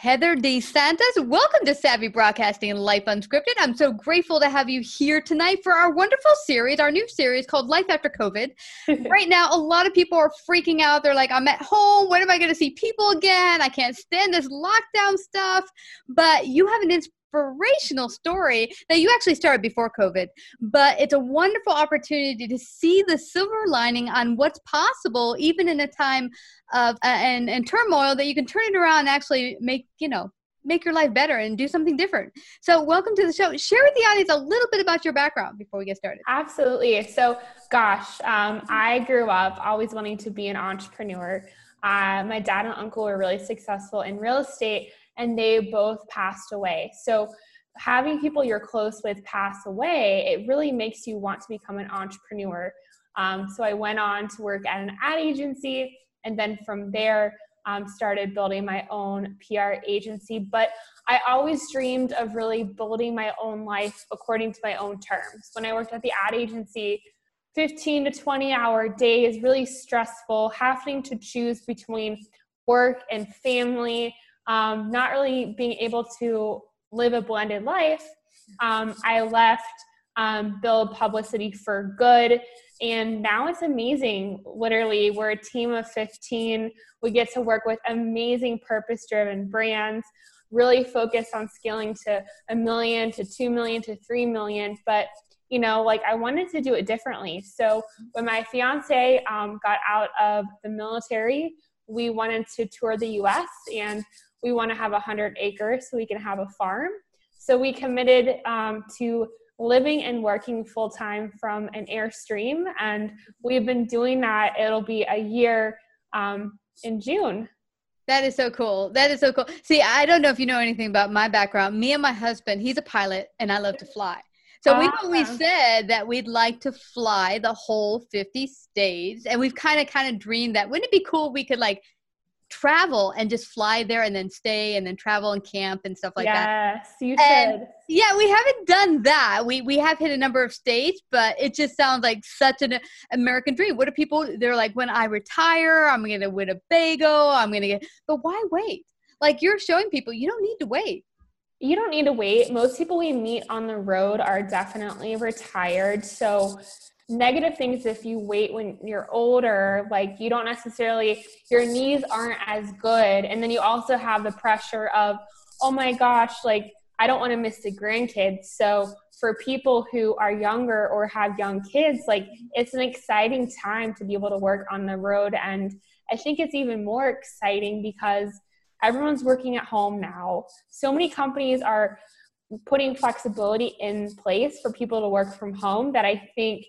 Heather DeSantis, welcome to Savvy Broadcasting and Life Unscripted. I'm so grateful to have you here tonight for our wonderful series, our new series called Life After COVID. right now, a lot of people are freaking out. They're like, I'm at home. When am I going to see people again? I can't stand this lockdown stuff. But you have an inspirational story that you actually started before COVID, but it's a wonderful opportunity to see the silver lining on what's possible, even in a time of uh, and, and turmoil, that you can turn it around and actually make, you know, make your life better and do something different. So, welcome to the show. Share with the audience a little bit about your background before we get started. Absolutely. So, gosh, um, I grew up always wanting to be an entrepreneur. Uh, my dad and uncle were really successful in real estate, and they both passed away. So, having people you're close with pass away, it really makes you want to become an entrepreneur. Um, so, I went on to work at an ad agency, and then from there, um, started building my own PR agency. But I always dreamed of really building my own life according to my own terms. When I worked at the ad agency, 15 to 20 hour day is really stressful, having to choose between work and family, um, not really being able to live a blended life, um, I left um, Build Publicity for Good. And now it's amazing. Literally, we're a team of 15. We get to work with amazing purpose driven brands, really focus on scaling to a million, to 2 million, to 3 million. But you know, like I wanted to do it differently. So when my fiance um, got out of the military, we wanted to tour the US and we want to have 100 acres so we can have a farm. So we committed um, to living and working full time from an Airstream, and we've been doing that. It'll be a year um, in June. That is so cool. That is so cool. See, I don't know if you know anything about my background. Me and my husband, he's a pilot, and I love to fly. So we've always said that we'd like to fly the whole 50 states, and we've kind of kind of dreamed that wouldn't it be cool if we could like travel and just fly there and then stay and then travel and camp and stuff like yes, that. Yes, you and should. Yeah, we haven't done that. We we have hit a number of states, but it just sounds like such an American dream. What do people? They're like, when I retire, I'm going to Winnebago. I'm going to get. But why wait? Like you're showing people, you don't need to wait. You don't need to wait. Most people we meet on the road are definitely retired. So negative things if you wait when you're older like you don't necessarily your knees aren't as good. And then you also have the pressure of oh my gosh like i don't want to miss the grandkids. So for people who are younger or have young kids like it's an exciting time to be able to work on the road. And i think it's even more exciting because everyone's working at home now. So many companies are putting flexibility in place for people to work from home that i think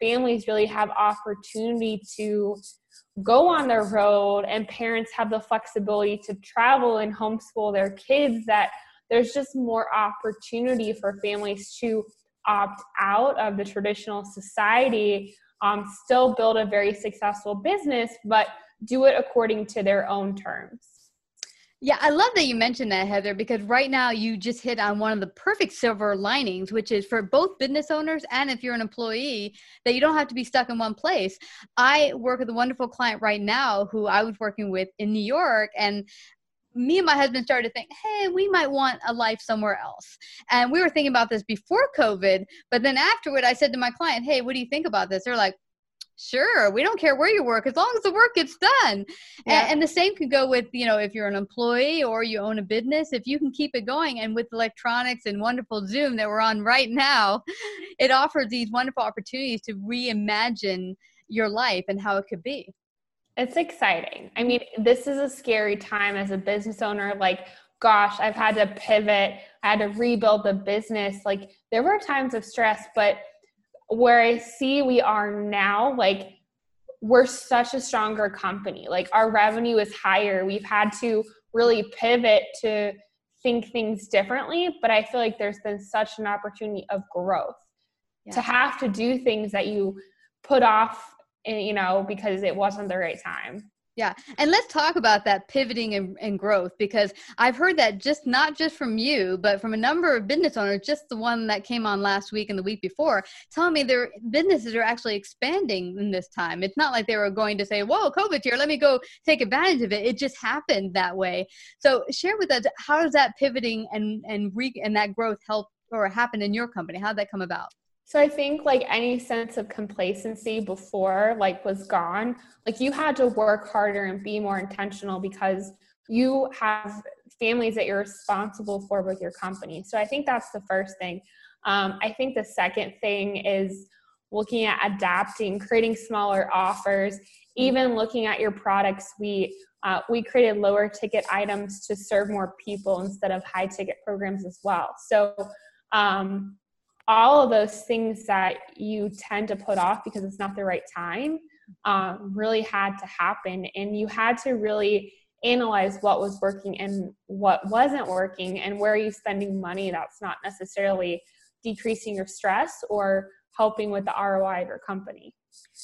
families really have opportunity to go on the road and parents have the flexibility to travel and homeschool their kids that there's just more opportunity for families to opt out of the traditional society um, still build a very successful business but do it according to their own terms yeah, I love that you mentioned that, Heather, because right now you just hit on one of the perfect silver linings, which is for both business owners and if you're an employee, that you don't have to be stuck in one place. I work with a wonderful client right now who I was working with in New York, and me and my husband started to think, hey, we might want a life somewhere else. And we were thinking about this before COVID, but then afterward, I said to my client, hey, what do you think about this? They're like, Sure, we don't care where you work as long as the work gets done. Yeah. And, and, the same can go with, you know, if you're an employee or you own a business, if you can keep it going. And with electronics and wonderful Zoom that we're on right now, it offers these wonderful opportunities to reimagine your life and how it could be. It's exciting. I mean, this is a scary time as a business owner. Like, gosh, I've had to pivot, I had to rebuild the business. Like, there were times of stress, but where I see we are now, like we're such a stronger company. Like our revenue is higher. We've had to really pivot to think things differently, but I feel like there's been such an opportunity of growth yeah. to have to do things that you put off, eh, you know, because it wasn't the right time. Yeah. And let's talk about that pivoting and, and, growth because I've heard that just not just from you, but from a number of business owners, just the one that came on last week and the week before, telling me their businesses are actually expanding in this time. It's not like they were going to say, Whoa, COVID's here, let me go take advantage of it. It just happened that way. So share with us how does that pivoting and and re- and that growth help or happen in your company? How did that come about? So I think like any sense of complacency before like was gone. Like you had to work harder and be more intentional because you have families that you're responsible for with your company. So I think that's the first thing. Um, I think the second thing is looking at adapting, creating smaller offers, even looking at your product suite. Uh, we created lower ticket items to serve more people instead of high ticket programs as well. So um, all of those things that you tend to put off because it's not the right time um, really had to happen. And you had to really analyze what was working and what wasn't working and where are you spending money that's not necessarily decreasing your stress or helping with the roi of your company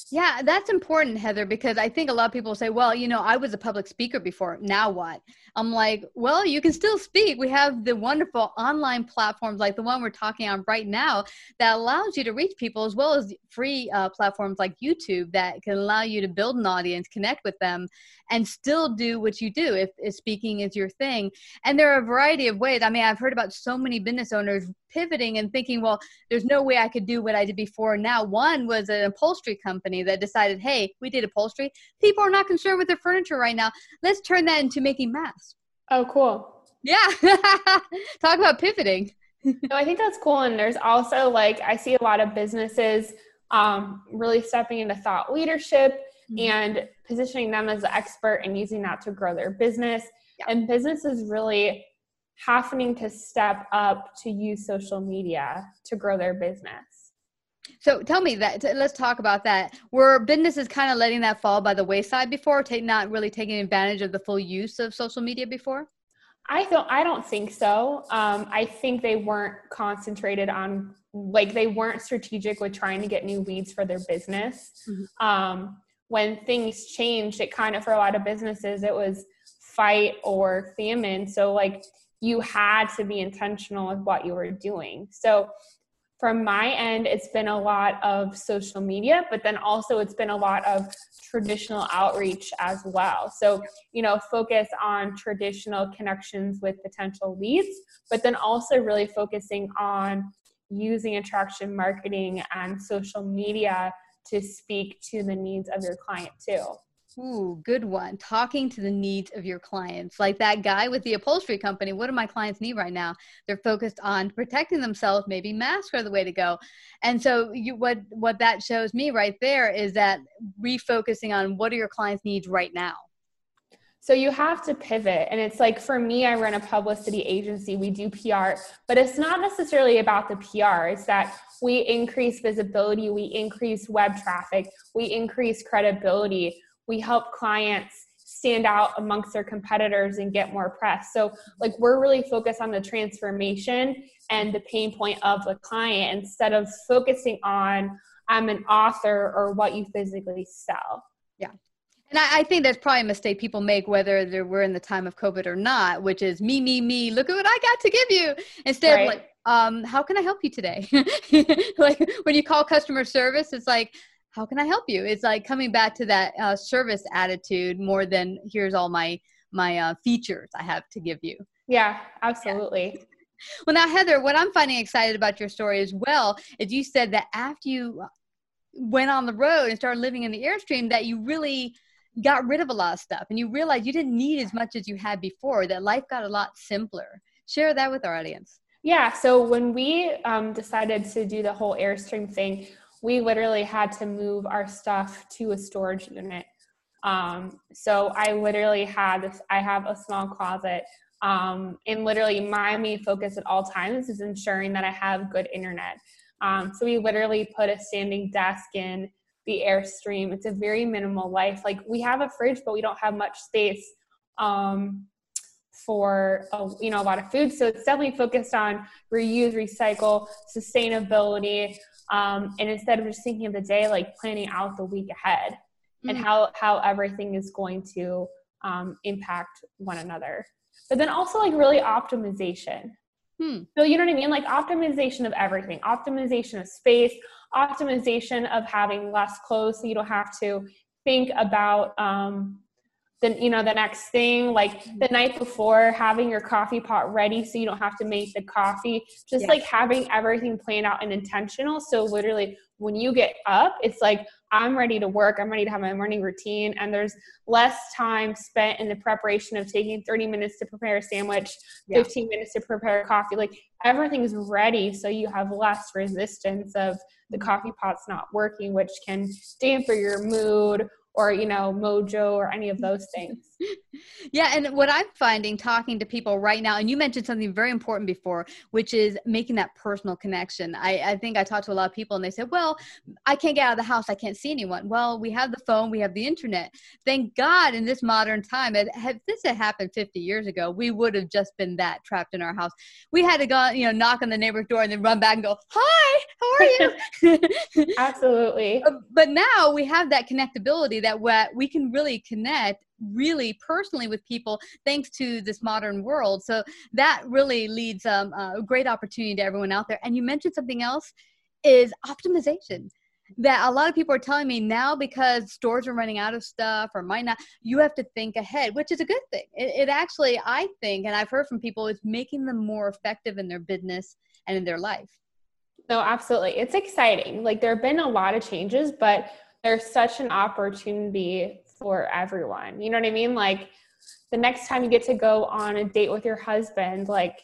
yeah, that's important, Heather, because I think a lot of people say, well, you know, I was a public speaker before. Now what? I'm like, well, you can still speak. We have the wonderful online platforms like the one we're talking on right now that allows you to reach people, as well as free uh, platforms like YouTube that can allow you to build an audience, connect with them, and still do what you do if, if speaking is your thing. And there are a variety of ways. I mean, I've heard about so many business owners pivoting and thinking, well, there's no way I could do what I did before. Now, one was an upholstery company that decided, hey, we did upholstery. People are not concerned with their furniture right now. Let's turn that into making masks. Oh, cool. Yeah. Talk about pivoting. no, I think that's cool. And there's also like, I see a lot of businesses um, really stepping into thought leadership mm-hmm. and positioning them as an expert and using that to grow their business. Yeah. And businesses really having to step up to use social media to grow their business. So tell me that. Let's talk about that. Were businesses kind of letting that fall by the wayside before, take, not really taking advantage of the full use of social media before? I don't. I don't think so. Um, I think they weren't concentrated on like they weren't strategic with trying to get new leads for their business. Mm-hmm. Um, when things changed, it kind of for a lot of businesses, it was fight or famine. So like you had to be intentional with what you were doing. So from my end, it's been a lot of social media, but then also it's been a lot of traditional outreach as well. So, you know, focus on traditional connections with potential leads, but then also really focusing on using attraction marketing and social media to speak to the needs of your client too. Ooh, good one. Talking to the needs of your clients. Like that guy with the upholstery company. What do my clients need right now? They're focused on protecting themselves. Maybe masks are the way to go. And so you what what that shows me right there is that refocusing on what are your clients' needs right now. So you have to pivot. And it's like for me, I run a publicity agency, we do PR, but it's not necessarily about the PR. It's that we increase visibility, we increase web traffic, we increase credibility we help clients stand out amongst their competitors and get more press. So, like, we're really focused on the transformation and the pain point of the client instead of focusing on I'm an author or what you physically sell. Yeah. And I, I, think that's probably a mistake people make, whether we're in the time of COVID or not, which is me, me, me. Look at what I got to give you. Instead right. of like, um, how can I help you today? like when you call customer service, it's like, how can I help you? It's like coming back to that uh, service attitude more than here's all my my uh, features I have to give you. Yeah, absolutely. Yeah. Well, now Heather, what I'm finding excited about your story as well is you said that after you went on the road and started living in the airstream, that you really got rid of a lot of stuff and you realized you didn't need as much as you had before. That life got a lot simpler. Share that with our audience. Yeah. So when we um, decided to do the whole airstream thing, we literally had to move our stuff to a storage unit. Um, so I literally had this, I have a small closet. Um, and literally my main focus at all times is ensuring that I have good internet. Um, so we literally put a standing desk in the Airstream. It's a very minimal life. Like we have a fridge, but we don't have much space um, for a, you know a lot of food. So it's definitely focused on reuse, recycle, sustainability um, and instead of just thinking of the day like planning out the week ahead mm-hmm. and mm. how how everything is going to um, impact one another but then also like really optimization hmm. so you know what i mean like optimization of everything optimization of space optimization of having less clothes so you don't have to think about um, the you know the next thing like the mm-hmm. night before having your coffee pot ready so you don't have to make the coffee. Just like having everything planned out and intentional. So literally when you get up it's like i'm ready to work. I'm ready to have my morning routine. And there's less time spent in the preparation of taking 30 minutes to prepare a sandwich yeah. 15 minutes to prepare coffee. Like everything's ready so you have less resistance of the mm-hmm. coffee pot's not working which can dampen your mood or you know mojo or any of those things yeah and what i'm finding talking to people right now and you mentioned something very important before which is making that personal connection. I, I think i talked to a lot of people and they said well i can't get out of the house. I can't see anyone. Well we have the phone we have the internet. Thank god in this modern time it, if this had happened 50 years ago we would have just been that trapped in our house. We had to go you know knock on the neighbor's door and then run back and go hi how are you? Absolutely. But now we have that connectability that we can really connect really personally with people thanks to this modern world. So that really leads um, a great opportunity to everyone out there. And you mentioned something else is optimization. That a lot of people are telling me now because stores are running out of stuff or might not you have to think ahead which is a good thing. It, it actually i think and i've heard from people is making them more effective in their business and in their life. No absolutely. It's exciting. Like there have been a lot of changes but there's such an opportunity for everyone. You know what I mean? Like the next time you get to go on a date with your husband, like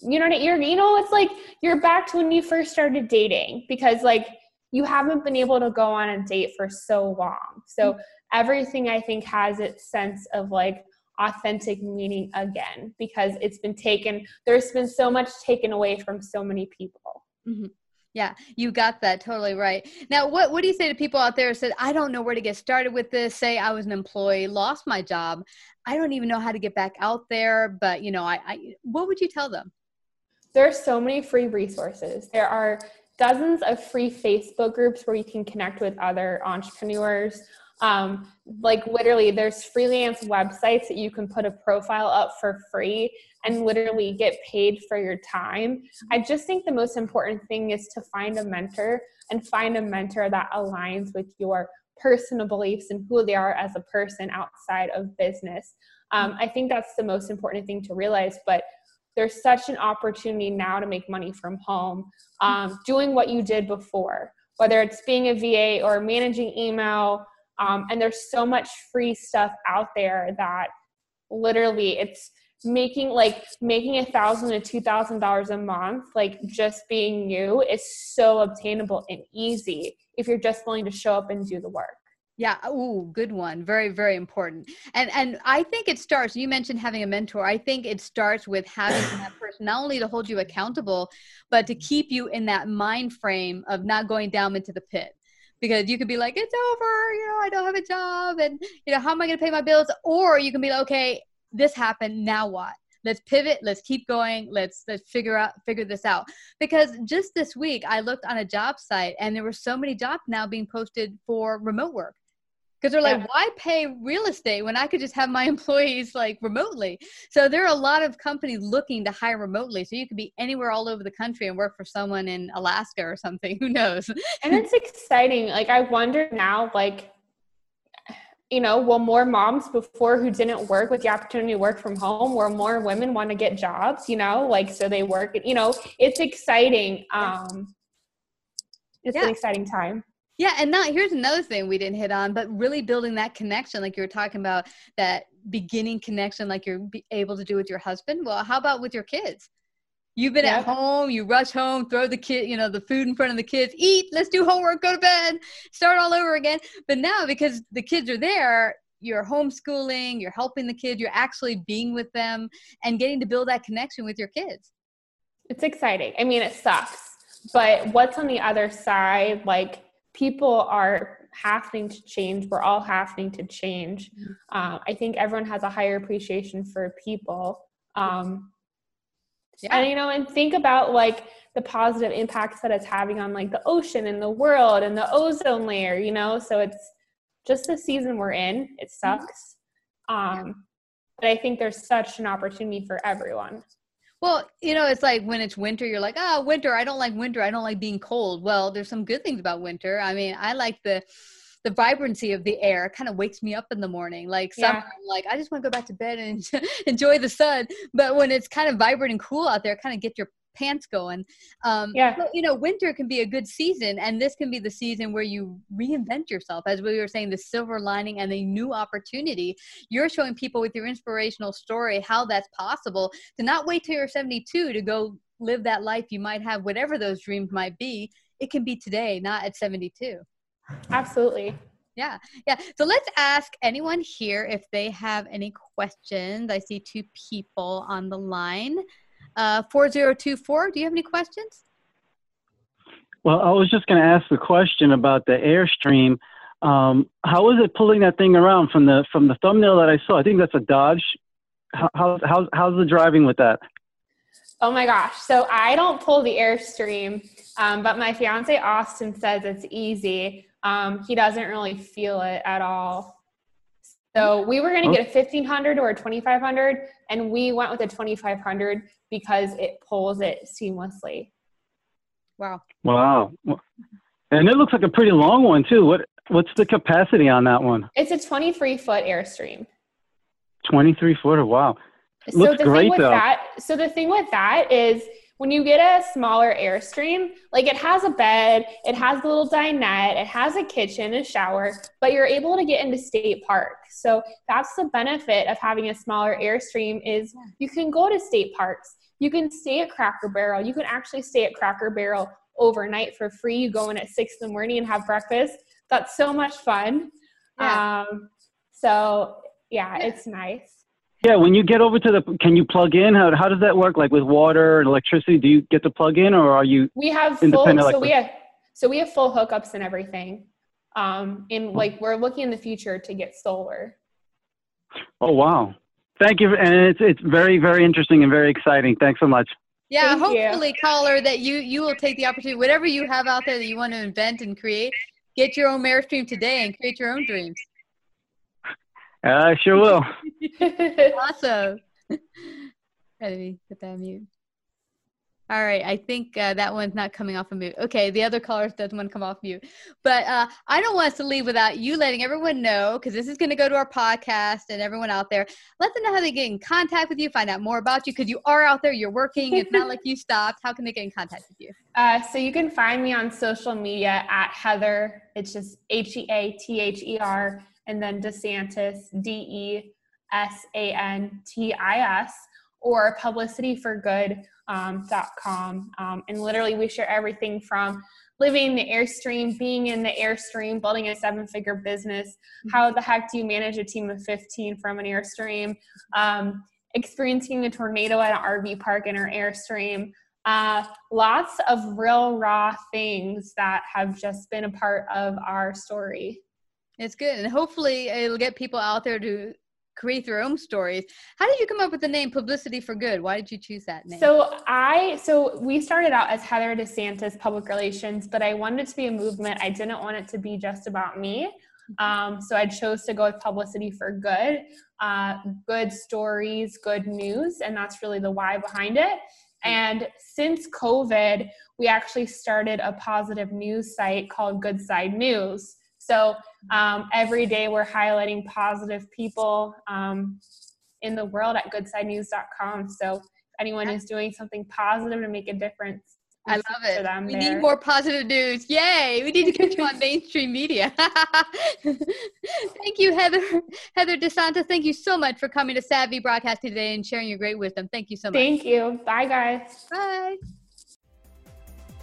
you know, you're you know, it's like you're back to when you first started dating because like you haven't been able to go on a date for so long. So everything I think has its sense of like authentic meaning again because it's been taken there's been so much taken away from so many people. Mm-hmm. Yeah, you got that totally right. Now, what what do you say to people out there who said, "I don't know where to get started with this"? Say I was an employee, lost my job, I don't even know how to get back out there. But you know, I, I what would you tell them? There are so many free resources. There are dozens of free Facebook groups where you can connect with other entrepreneurs. Um, like literally, there's freelance websites that you can put a profile up for free and literally get paid for your time. I just think the most important thing is to find a mentor and find a mentor that aligns with your personal beliefs and who they are as a person outside of business. Um, I think that's the most important thing to realize. But there's such an opportunity now to make money from home, um, doing what you did before, whether it's being a VA or managing email. Um, and there's so much free stuff out there that literally it's making like making a thousand to two thousand dollars a month like just being you is so obtainable and easy if you're just willing to show up and do the work yeah. Oh, good one. Very, very important. And and I think it starts. You mentioned having a mentor. I think it starts with having that person not only to hold you accountable, but to keep you in that mind frame of not going down into the pit. Because you could be like, it's over. You know, I don't have a job, and you know, how am I going to pay my bills? Or you can be like, okay, this happened. Now what? let's pivot let's keep going let's let's figure out figure this out because just this week i looked on a job site and there were so many jobs now being posted for remote work because they're like yeah. why pay real estate when i could just have my employees like remotely so there are a lot of companies looking to hire remotely so you could be anywhere all over the country and work for someone in alaska or something who knows and it's exciting like i wonder now like you know, will more moms before who didn't work with the opportunity to work from home, where more women want to get jobs, you know, like so they work, you know, it's exciting. Um, it's yeah. an exciting time. Yeah, and now here's another thing we didn't hit on, but really building that connection, like you were talking about, that beginning connection, like you're able to do with your husband. Well, how about with your kids? You've been at home, you rush home, throw the kid, you know, the food in front of the kids, eat, let's do homework, go to bed, start all over again. But now because the kids are there, you're homeschooling, you're helping the kids, you're actually being with them and getting to build that connection with your kids. It's exciting. I mean, it sucks. But what's on the other side? Like people are having to change. We're all having to change. Mm-hmm. Uh, I think everyone has a higher appreciation for people. Um, yeah. And you know, and think about like the positive impacts that it's having on like the ocean and the world and the ozone layer, you know? So it's just the season we're in. It mm-hmm. sucks. Um, but I think there's such an opportunity for everyone. Well, you know, it's like when it's winter, you're like, oh, winter. I don't like winter. I don't like being cold. Well, there's some good things about winter. I mean, I like the the vibrancy of the air It kind of wakes me up in the morning. Like summer, yeah. I'm like I just want to go back to bed and enjoy the sun. But when it's kind of vibrant and cool out there, kind of get your pants going. Um, yeah. But, you know, winter can be a good season, and this can be the season where you reinvent yourself. As we were saying, the silver lining and the new opportunity. You're showing people with your inspirational story how that's possible to not wait till you're 72 to go live that life you might have, whatever those dreams might be. It can be today, not at 72. Absolutely. Yeah, yeah. So let's ask anyone here if they have any questions. I see two people on the line. Uh, 4024, do you have any questions? Well, I was just going to ask the question about the Airstream. Um, how is it pulling that thing around from the from the thumbnail that I saw? I think that's a Dodge. How, how, how's, how's the driving with that? Oh my gosh. So I don't pull the Airstream, um, but my fiance Austin says it's easy. Um, he doesn't really feel it at all. So we were going to get a 1500 or a 2500, and we went with a 2500 because it pulls it seamlessly. Wow. Wow. And it looks like a pretty long one too. What what's the capacity on that one? It's a 23 foot Airstream. 23 footer. Wow. Looks so the great thing with though. that, so the thing with that is when you get a smaller Airstream, like it has a bed, it has a little dinette, it has a kitchen, a shower, but you're able to get into state park. So that's the benefit of having a smaller Airstream is you can go to state parks. You can stay at Cracker Barrel. You can actually stay at Cracker Barrel overnight for free. You go in at six in the morning and have breakfast. That's so much fun. Yeah. Um, so yeah, yeah, it's nice. Yeah, when you get over to the, can you plug in? How, how does that work? Like with water and electricity, do you get to plug in, or are you? We have full. So we have so we have full hookups and everything. Um, and like we're looking in the future to get solar. Oh wow! Thank you, and it's it's very very interesting and very exciting. Thanks so much. Yeah, Thank hopefully, you. caller, that you you will take the opportunity, whatever you have out there that you want to invent and create, get your own Airstream today and create your own dreams. I sure will. awesome. Let me put that on mute. All right, I think uh, that one's not coming off of mute. Okay, the other callers doesn't want to come off mute. But uh, I don't want us to leave without you letting everyone know, because this is going to go to our podcast and everyone out there. Let them know how they get in contact with you, find out more about you, because you are out there, you're working. It's not like you stopped. How can they get in contact with you? Uh, so you can find me on social media at Heather. It's just H E A T H E R, and then DeSantis, D E S A N T I S, or publicityforgood.com. Um, .com. Um, and literally, we share everything from living the Airstream, being in the Airstream, building a seven figure business. How the heck do you manage a team of 15 from an Airstream? Um, experiencing a tornado at an RV park in our Airstream. Uh, lots of real raw things that have just been a part of our story. It's good. And hopefully, it'll get people out there to create their own stories. How did you come up with the name Publicity for Good? Why did you choose that name? So I so we started out as Heather DeSantis Public Relations, but I wanted it to be a movement. I didn't want it to be just about me. Um, so I chose to go with Publicity for Good, uh, good stories, good news, and that's really the why behind it. And since COVID, we actually started a positive news site called Good Side News. So um, every day we're highlighting positive people um, in the world at goodsidenews.com. So if anyone is doing something positive to make a difference, I love it. we there. need more positive news. Yay! We need to get you on mainstream media. thank you, Heather. Heather DeSantis, thank you so much for coming to Savvy Broadcasting today and sharing your great wisdom. Thank you so much. Thank you. Bye, guys. Bye.